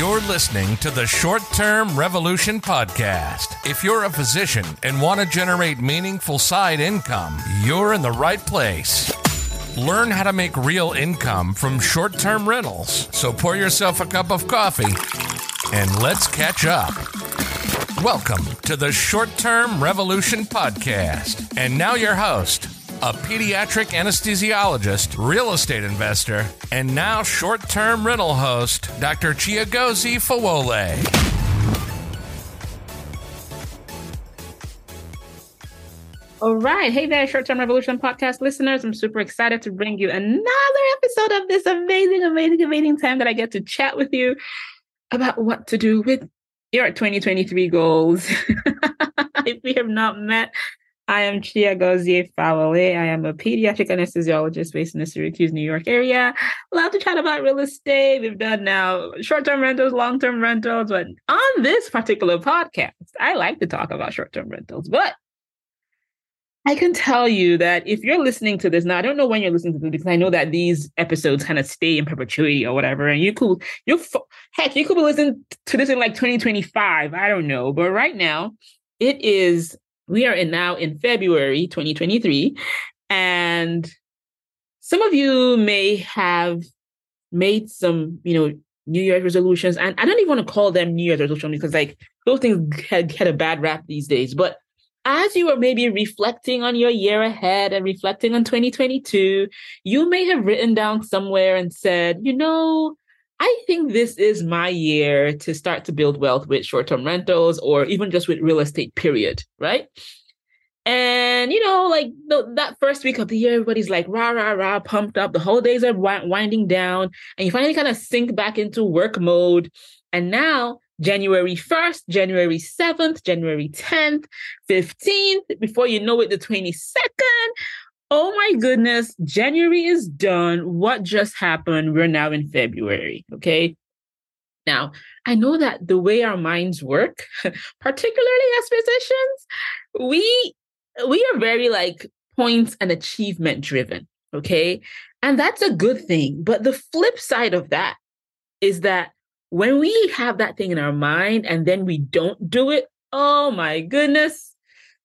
You're listening to the Short Term Revolution Podcast. If you're a physician and want to generate meaningful side income, you're in the right place. Learn how to make real income from short term rentals. So pour yourself a cup of coffee and let's catch up. Welcome to the Short Term Revolution Podcast. And now, your host, a pediatric anesthesiologist, real estate investor, and now short term rental host, Dr. Chiagozie Fawole. All right. Hey there, Short Term Revolution podcast listeners. I'm super excited to bring you another episode of this amazing, amazing, amazing time that I get to chat with you about what to do with your 2023 goals. if we have not met, I am Chiagozie Fawole. I am a pediatric anesthesiologist based in the Syracuse, New York area. Love to chat about real estate. We've done now short-term rentals, long-term rentals, but on this particular podcast, I like to talk about short-term rentals. But I can tell you that if you're listening to this now, I don't know when you're listening to this because I know that these episodes kind of stay in perpetuity or whatever. And you could, you heck, you could be listening to this in like 2025. I don't know, but right now it is. We are in now in February 2023, and some of you may have made some, you know, New Year's resolutions, and I don't even want to call them New Year's resolutions because like those things had a bad rap these days, but as you are maybe reflecting on your year ahead and reflecting on 2022, you may have written down somewhere and said, you know, I think this is my year to start to build wealth with short term rentals or even just with real estate, period. Right. And, you know, like the, that first week of the year, everybody's like rah, rah, rah, pumped up. The holidays are winding down, and you finally kind of sink back into work mode. And now January 1st, January 7th, January 10th, 15th, before you know it, the 22nd. My goodness, January is done. What just happened? We're now in February. Okay. Now, I know that the way our minds work, particularly as physicians, we we are very like points and achievement driven, okay? And that's a good thing. But the flip side of that is that when we have that thing in our mind and then we don't do it, oh my goodness,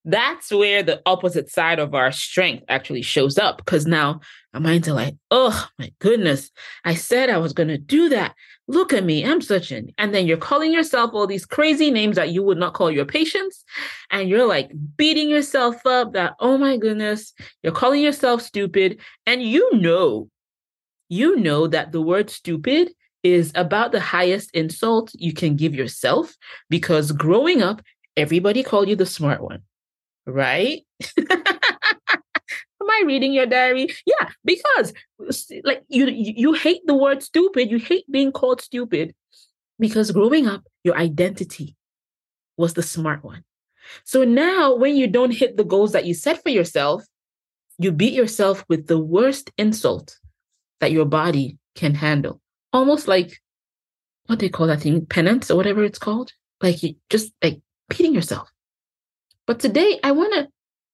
that's where the opposite side of our strength actually shows up. Because now our minds are like, oh my goodness, I said I was going to do that. Look at me, I'm such an. And then you're calling yourself all these crazy names that you would not call your patients. And you're like beating yourself up that, oh my goodness, you're calling yourself stupid. And you know, you know that the word stupid is about the highest insult you can give yourself because growing up, everybody called you the smart one, right? Am I reading your diary? Yeah, because like you you hate the word stupid, you hate being called stupid because growing up, your identity was the smart one. So now when you don't hit the goals that you set for yourself, you beat yourself with the worst insult that your body can handle almost like what they call that thing, penance or whatever it's called. Like you just like beating yourself. But today I want to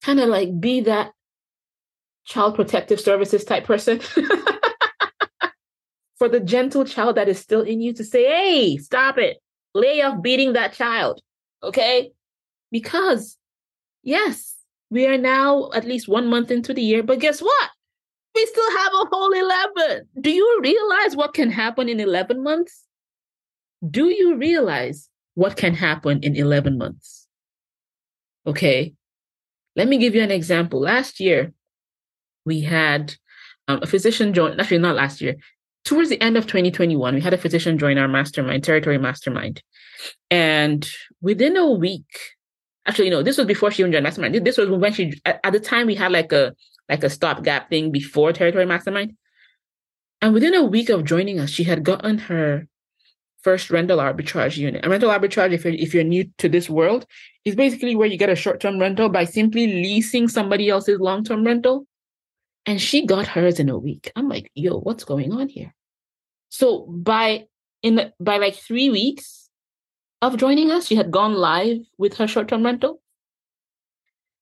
kind of like be that child protective services type person. For the gentle child that is still in you to say, hey, stop it. Lay off beating that child. Okay. Because, yes, we are now at least one month into the year, but guess what? we still have a whole 11. Do you realize what can happen in 11 months? Do you realize what can happen in 11 months? Okay. Let me give you an example. Last year, we had um, a physician join, actually, not last year, towards the end of 2021, we had a physician join our mastermind, territory mastermind. And within a week, actually, no, this was before she even joined mastermind. This was when she, at, at the time, we had like a like a stopgap thing before Territory Mastermind. And within a week of joining us, she had gotten her first rental arbitrage unit. A rental arbitrage, if you're, if you're new to this world, is basically where you get a short term rental by simply leasing somebody else's long term rental. And she got hers in a week. I'm like, yo, what's going on here? So by in the, by like three weeks of joining us, she had gone live with her short term rental.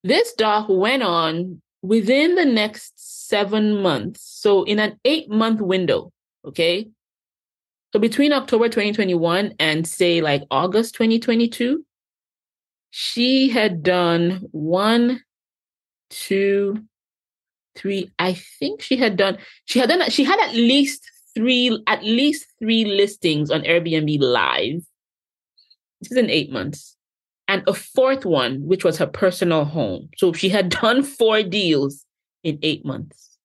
This doc went on within the next seven months, so in an eight month window, okay, So between October 2021 and say like August 2022, she had done one, two, three. I think she had done, she had done, she had at least three, at least three listings on Airbnb live. This is in eight months. And a fourth one, which was her personal home. So she had done four deals in eight months.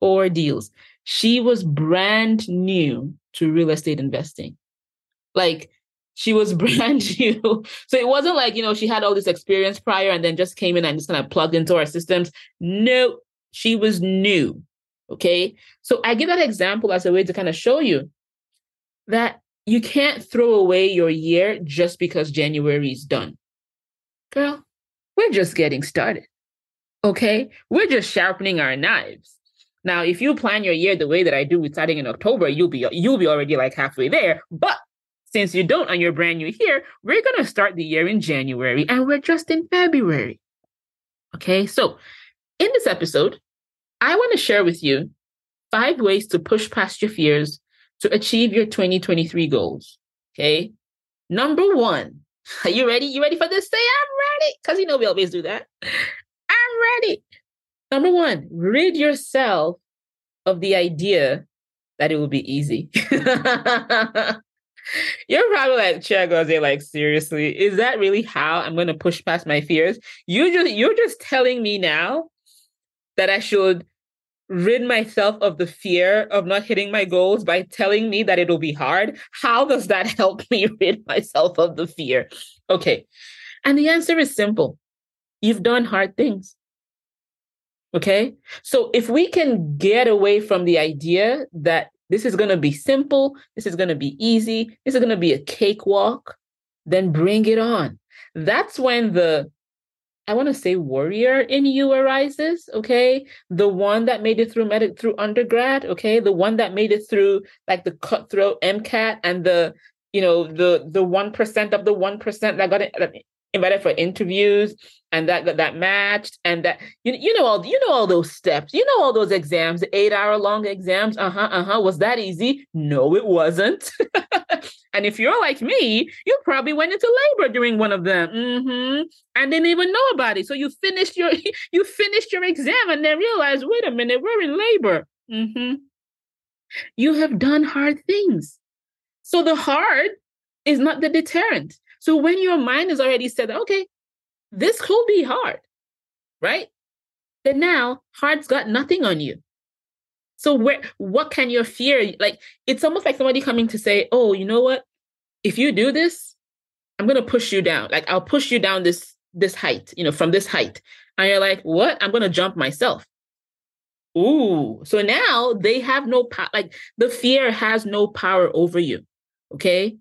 Four deals. She was brand new to real estate investing. Like she was brand new. So it wasn't like, you know, she had all this experience prior and then just came in and just kind of plugged into our systems. No, she was new. Okay. So I give that example as a way to kind of show you that you can't throw away your year just because January is done. Girl, we're just getting started. Okay. We're just sharpening our knives. Now, if you plan your year the way that I do with starting in October, you'll be you'll be already like halfway there. But since you don't and you're brand new here, we're gonna start the year in January and we're just in February. Okay, so in this episode, I want to share with you five ways to push past your fears to achieve your 2023 goals. Okay. Number one, are you ready? You ready for this? Say, I'm ready. Because you know we always do that. I'm ready. Number one, rid yourself of the idea that it will be easy. You're probably like, Chiagozie, like, seriously, is that really how I'm gonna push past my fears? You just you're just telling me now that I should rid myself of the fear of not hitting my goals by telling me that it'll be hard. How does that help me rid myself of the fear? Okay. And the answer is simple. You've done hard things. Okay. So if we can get away from the idea that this is going to be simple, this is going to be easy, this is going to be a cakewalk, then bring it on. That's when the, I want to say warrior in you arises. Okay. The one that made it through medic through undergrad. Okay. The one that made it through like the cutthroat MCAT and the, you know, the, the 1% of the 1% that got invited for interviews and that, that matched and that you, you know all you know all those steps. You know all those exams eight hour long exams. Uh-huh uh-huh. Was that easy? No it wasn't. And if you're like me you probably went into labor during one of them. Mm-hmm, and didn't even know about it. So you finished your you finished your exam and then realized wait a minute we're in labor. Mm-hmm. you have done hard things. So the hard is not the deterrent so when your mind is already said, okay, this could be hard, right? Then now hard's got nothing on you. So where what can your fear like it's almost like somebody coming to say, "Oh, you know what? If you do this, I'm going to push you down. Like I'll push you down this this height, you know, from this height." And you're like, "What? I'm going to jump myself." Ooh. So now they have no power like the fear has no power over you. Okay?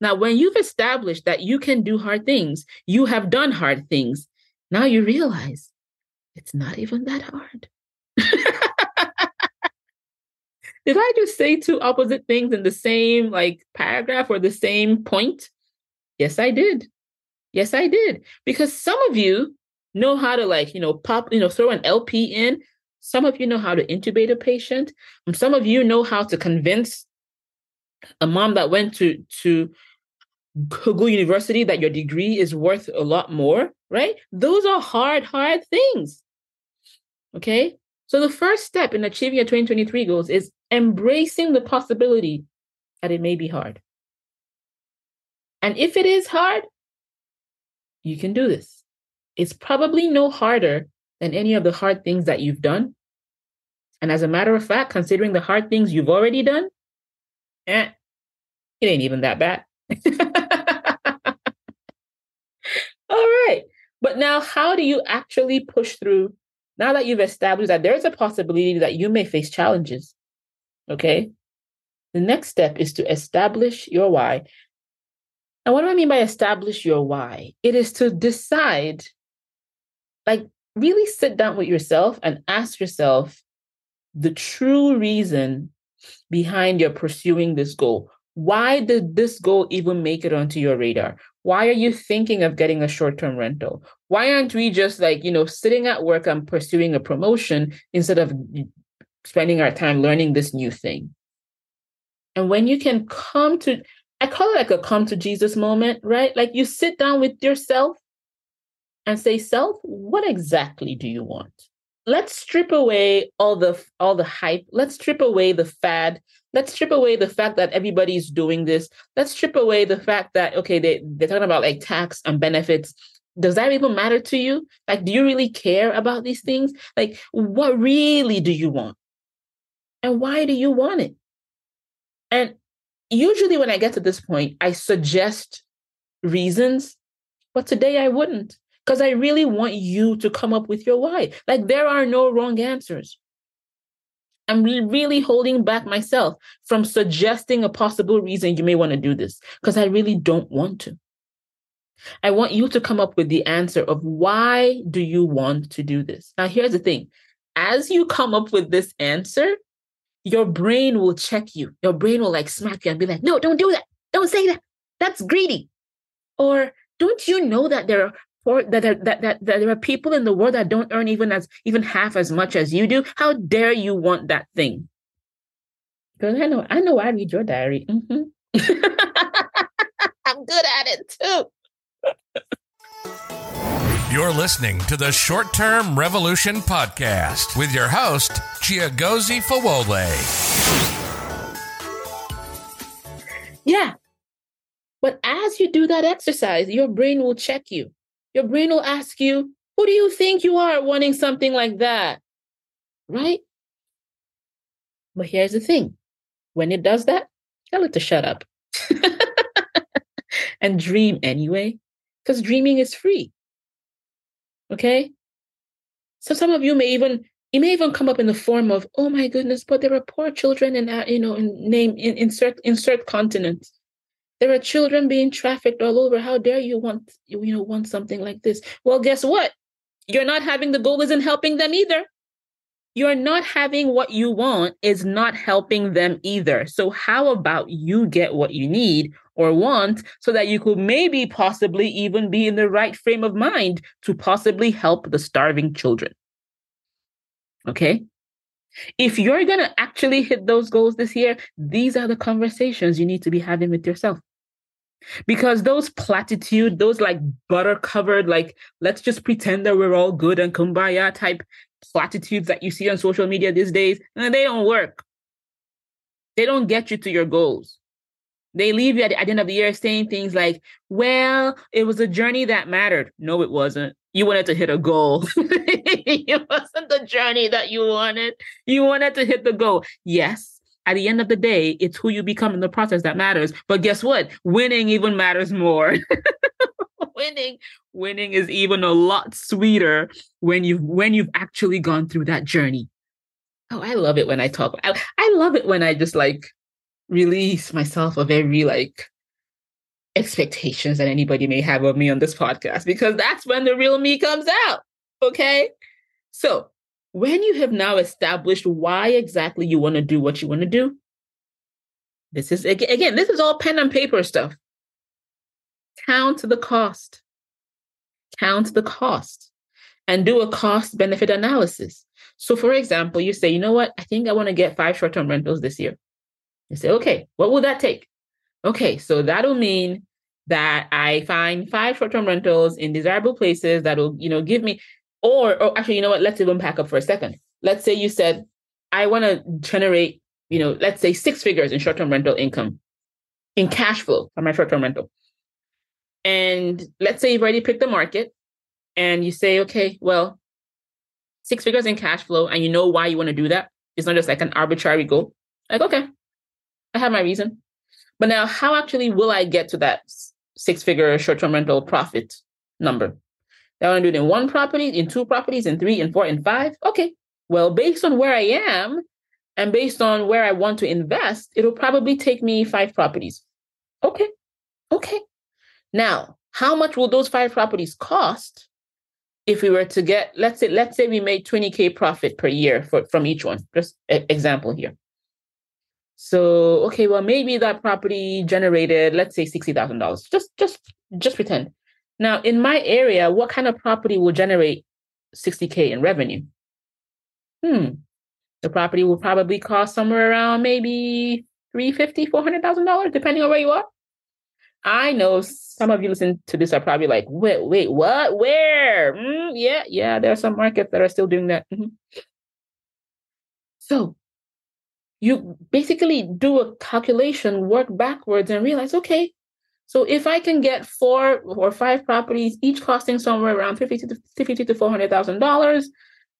Now, when you've established that you can do hard things, you have done hard things, now you realize it's not even that hard. Did I just say two opposite things in the same like paragraph or the same point? Yes, I did. Yes, I did. Because some of you know how to like, you know, pop, you know, throw an LP in. Some of you know how to intubate a patient. Um, some of you know how to convince a mom that went to to Google University that your degree is worth a lot more, right? Those are hard, hard things. Okay. So the first step in achieving your 2023 goals is embracing the possibility that it may be hard. And if it is hard, you can do this. It's probably no harder than any of the hard things that you've done. And as a matter of fact, considering the hard things you've already done, eh, it ain't even that bad. All right. But now, how do you actually push through now that you've established that there's a possibility that you may face challenges? Okay. The next step is to establish your why. And what do I mean by establish your why? It is to decide, like, really sit down with yourself and ask yourself the true reason behind your pursuing this goal. Why did this goal even make it onto your radar? Why are you thinking of getting a short term rental? Why aren't we just like, you know, sitting at work and pursuing a promotion instead of spending our time learning this new thing? And when you can come to, I call it like a come to Jesus moment, right? Like you sit down with yourself and say, self, what exactly do you want? Let's strip away all the all the hype. Let's strip away the fad. Let's strip away the fact that everybody's doing this. Let's strip away the fact that okay, they, they're talking about like tax and benefits does that even matter to you? Like, do you really care about these things? Like, what really do you want? And why do you want it? And usually, when I get to this point, I suggest reasons, but today I wouldn't because I really want you to come up with your why. Like, there are no wrong answers. I'm really holding back myself from suggesting a possible reason you may want to do this because I really don't want to. I want you to come up with the answer of why do you want to do this? Now here's the thing. As you come up with this answer, your brain will check you. Your brain will like smack you and be like, "No, don't do that. Don't say that. That's greedy." Or don't you know that there are for that, that, that, that, there are people in the world that don't earn even as even half as much as you do. How dare you want that thing? Because I know, I know, I read your diary. Mm-hmm. I'm good at it too. You're listening to the Short Term Revolution Podcast with your host, Chiagozie Fawole. Yeah. But as you do that exercise, your brain will check you. Your brain will ask you, who do you think you are wanting something like that? Right? But here's the thing when it does that, tell it to shut up and dream anyway because dreaming is free. Okay? So some of you may even it may even come up in the form of, oh my goodness, but there are poor children in that, you know, in name in insert insert continent. There are children being trafficked all over. How dare you want you know want something like this? Well, guess what? You're not having the goal isn't helping them either. You're not having what you want is not helping them either. So how about you get what you need or want so that you could maybe possibly even be in the right frame of mind to possibly help the starving children. Okay. If you're going to actually hit those goals this year, these are the conversations you need to be having with yourself. Because those platitude, those like butter covered, like, let's just pretend that we're all good and kumbaya type platitudes that you see on social media these days, and they don't work. They don't get you to your goals. They leave you at the, at the end of the year saying things like, well, it was a journey that mattered. No, it wasn't. You wanted to hit a goal. it wasn't the journey that you wanted. You wanted to hit the goal. Yes, at the end of the day, it's who you become in the process that matters. But guess what? Winning even matters more. winning, winning is even a lot sweeter when you've when you've actually gone through that journey. Oh, I love it when I talk. I, I love it when I just like release myself of every like expectations that anybody may have of me on this podcast because that's when the real me comes out. Okay. So when you have now established why exactly you want to do what you want to do, this is again, this is all pen and paper stuff. Count the cost. Count the cost and do a cost benefit analysis. So, for example, you say, you know what? I think I want to get five short term rentals this year. You say, okay, what will that take? Okay, so that'll mean that I find five short-term rentals in desirable places that'll, you know, give me, or, or actually, you know what? Let's even pack up for a second. Let's say you said, I want to generate, you know, let's say six figures in short-term rental income in cash flow from my short-term rental. And let's say you've already picked the market and you say, okay, well, six figures in cash flow, and you know why you want to do that. It's not just like an arbitrary goal. Like, okay, I have my reason. But now, how actually will I get to that six figure short term rental profit number? I want to do it in one property, in two properties, in three, in four, in five? Okay. Well, based on where I am and based on where I want to invest, it'll probably take me five properties. Okay. Okay. Now, how much will those five properties cost if we were to get, let's say, let's say we made 20K profit per year for, from each one? Just example here. So, okay, well, maybe that property generated, let's say $60,000. Just, just, just pretend. Now, in my area, what kind of property will generate 60K in revenue? Hmm. The property will probably cost somewhere around maybe 350 $400,000, depending on where you are. I know some of you listen to this are probably like, wait, wait, what? Where? Mm, yeah, yeah, there are some markets that are still doing that. Mm-hmm. So you basically do a calculation, work backwards, and realize, okay, so if I can get four or five properties, each costing somewhere around fifty to fifty to four hundred thousand dollars,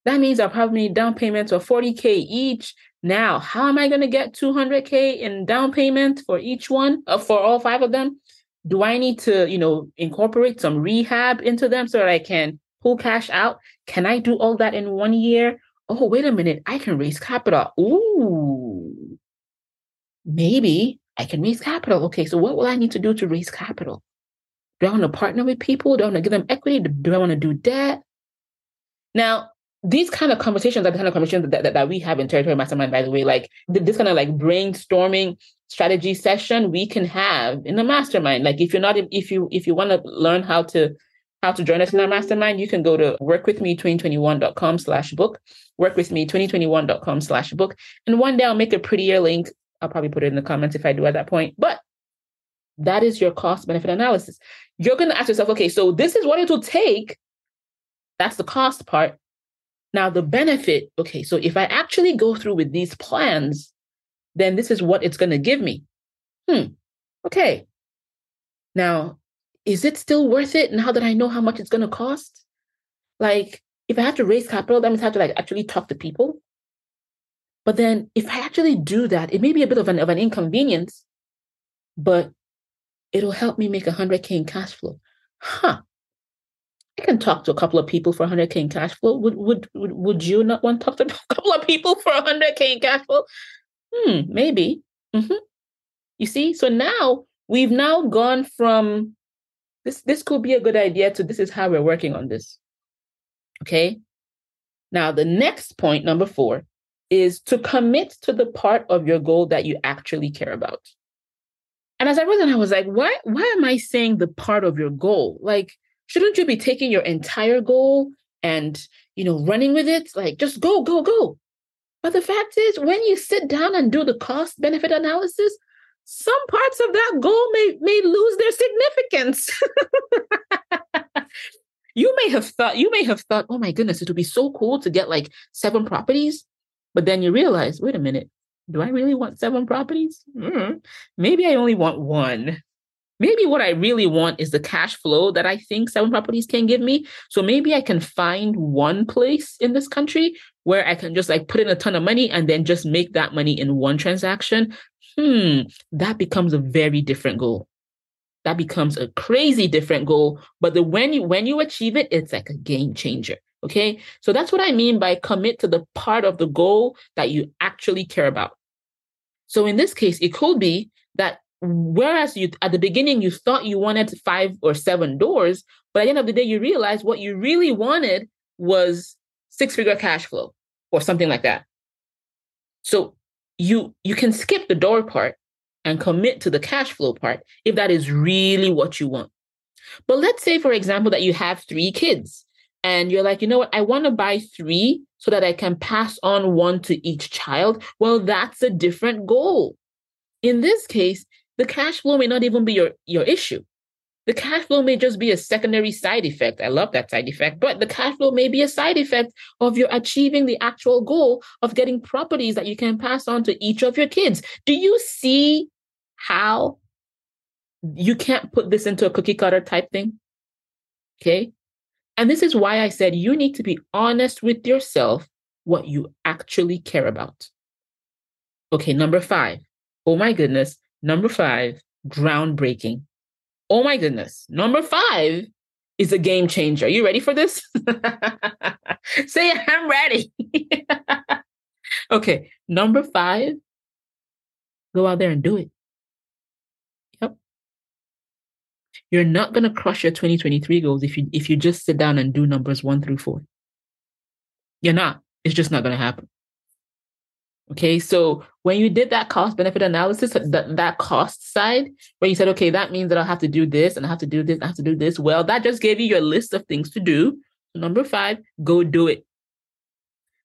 that means I'll probably need down payments of forty k each. Now, how am I going to get two hundred k in down payment for each one uh, for all five of them? Do I need to, you know, incorporate some rehab into them so that I can pull cash out? Can I do all that in one year? Oh, wait a minute, I can raise capital. Ooh, maybe I can raise capital. Okay, so what will I need to do to raise capital? Do I want to partner with people? Do I want to give them equity? Do I want to do debt? Now, these kind of conversations are the kind of conversations that, that, that we have in Territory Mastermind, by the way, like this kind of like brainstorming strategy session we can have in the mastermind. Like if you're not, if you, if you want to learn how to, how to join us in our mastermind, you can go to workwithme2021.com slash book, workwithme2021.com slash book. And one day I'll make a prettier link I'll probably put it in the comments if I do at that point. But that is your cost benefit analysis. You're going to ask yourself, okay, so this is what it will take. That's the cost part. Now, the benefit, okay, so if I actually go through with these plans, then this is what it's going to give me. Hmm, okay. Now, is it still worth it now that I know how much it's going to cost? Like, if I have to raise capital, that means I have to like actually talk to people. But then if I actually do that, it may be a bit of an, of an inconvenience, but it'll help me make 100K in cash flow. Huh. I can talk to a couple of people for 100K in cash flow. Would, would, would, would you not want to talk to a couple of people for 100K in cash flow? Hmm, maybe. Mm-hmm. You see? So now we've now gone from this, this could be a good idea to this is how we're working on this. Okay. Now, the next point, number four, is to commit to the part of your goal that you actually care about. And as I wrote I was like, why, why am I saying the part of your goal? Like, shouldn't you be taking your entire goal and, you know, running with it? Like, just go, go, go. But the fact is, when you sit down and do the cost benefit analysis, some parts of that goal may, may lose their significance. you may have thought, you may have thought, oh my goodness, it would be so cool to get like seven properties. But then you realize, wait a minute, do I really want seven properties? Mm-hmm. Maybe I only want one. Maybe what I really want is the cash flow that I think seven properties can give me. So maybe I can find one place in this country where I can just like put in a ton of money and then just make that money in one transaction. Hmm, that becomes a very different goal. That becomes a crazy different goal. But the when you when you achieve it, it's like a game changer. Okay. So that's what I mean by commit to the part of the goal that you actually care about. So in this case, it could be that whereas you at the beginning you thought you wanted five or seven doors, but at the end of the day, you realize what you really wanted was six figure cash flow or something like that. So you you can skip the door part and commit to the cash flow part if that is really what you want. But let's say, for example, that you have three kids and you're like, you know what, I want to buy three so that I can pass on one to each child. Well, that's a different goal. In this case, the cash flow may not even be your, your issue. The cash flow may just be a secondary side effect. I love that side effect, but the cash flow may be a side effect of your achieving the actual goal of getting properties that you can pass on to each of your kids. Do you see how you can't put this into a cookie cutter type thing? Okay. And this is why I said you need to be honest with yourself what you actually care about. Okay, number five. Oh my goodness. Number five, groundbreaking. Oh my goodness. Number five is a game changer. Are you ready for this? Say, I'm ready. okay, number five, go out there and do it. You're not going to crush your 2023 goals if you if you just sit down and do numbers 1 through 4. You're not. It's just not going to happen. Okay, so when you did that cost benefit analysis, that, that cost side, where you said, okay, that means that I'll have to do this and I have to do this, I have to do this. Well, that just gave you your list of things to do. Number five, go do it.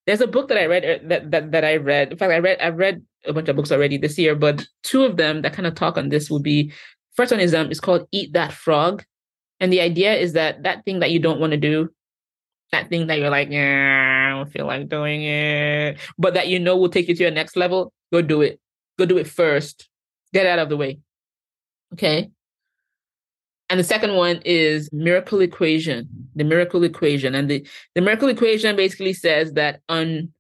There's a book that I read uh, that that, that I read. In fact, I read I read a bunch of books already this year, but two of them that kind of talk on this would be first one is um is called Eat That Frog. And the idea is that that thing that you don't want to do, that thing that you're like, yeah, I don't feel like doing it, but that you know will take you to your next level, go do it. Go do it first. Get out of the way. Okay. And the second one is miracle equation, the miracle equation. And the, the miracle equation basically says that on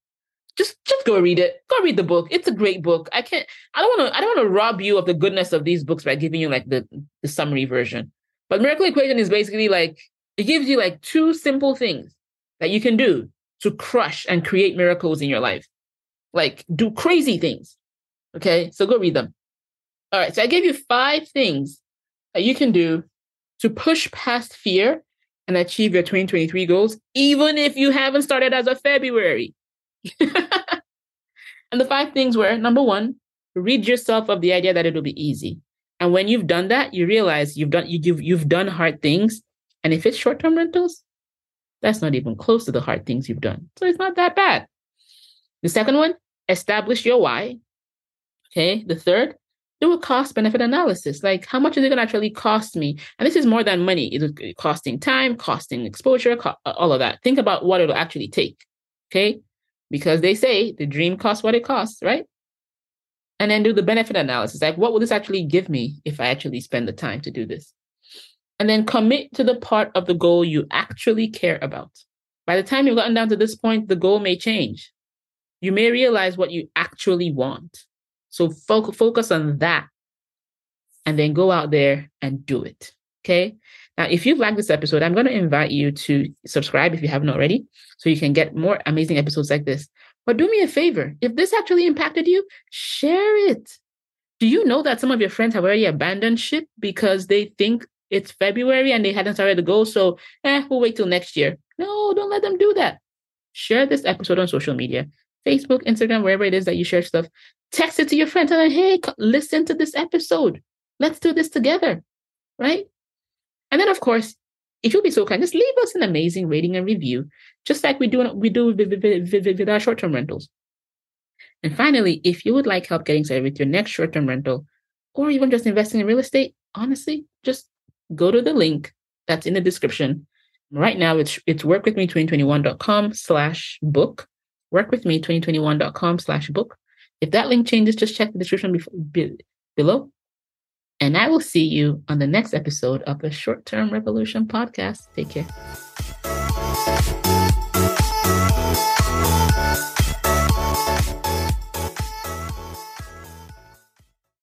just just go read it. Go read the book. It's a great book. I can't I don't want to I don't want to rob you of the goodness of these books by giving you like the, the summary version. But miracle equation is basically like it gives you like two simple things that you can do to crush and create miracles in your life. Like do crazy things. Okay? So go read them. All right. So I gave you five things that you can do to push past fear and achieve your 2023 goals, even if you haven't started as of February. and the five things were number one, rid yourself of the idea that it'll be easy. And when you've done that, you realize you've done you've you've done hard things. And if it's short-term rentals, that's not even close to the hard things you've done. So it's not that bad. The second one, establish your why. Okay. The third, do a cost benefit analysis. Like, how much is it going to actually cost me? And this is more than money. It's uh, costing time, costing exposure, co- uh, all of that. Think about what it'll actually take. Okay. Because they say the dream costs what it costs, right? And then do the benefit analysis. Like, what will this actually give me if I actually spend the time to do this? And then commit to the part of the goal you actually care about. By the time you've gotten down to this point, the goal may change. You may realize what you actually want. So fo- focus on that and then go out there and do it. Okay. Now, if you've liked this episode, I'm going to invite you to subscribe if you haven't already, so you can get more amazing episodes like this. But do me a favor if this actually impacted you, share it. Do you know that some of your friends have already abandoned ship because they think it's February and they hadn't started the goal? So, eh, we'll wait till next year. No, don't let them do that. Share this episode on social media Facebook, Instagram, wherever it is that you share stuff. Text it to your friends and like, hey, listen to this episode. Let's do this together. Right. And then, of course, if you'll be so kind, just leave us an amazing rating and review, just like we do we do with, with, with our short-term rentals. And finally, if you would like help getting started with your next short-term rental, or even just investing in real estate, honestly, just go to the link that's in the description. Right now, it's it's workwithme2021.com slash book, workwithme2021.com slash book. If that link changes, just check the description below. And I will see you on the next episode of the Short Term Revolution podcast. Take care.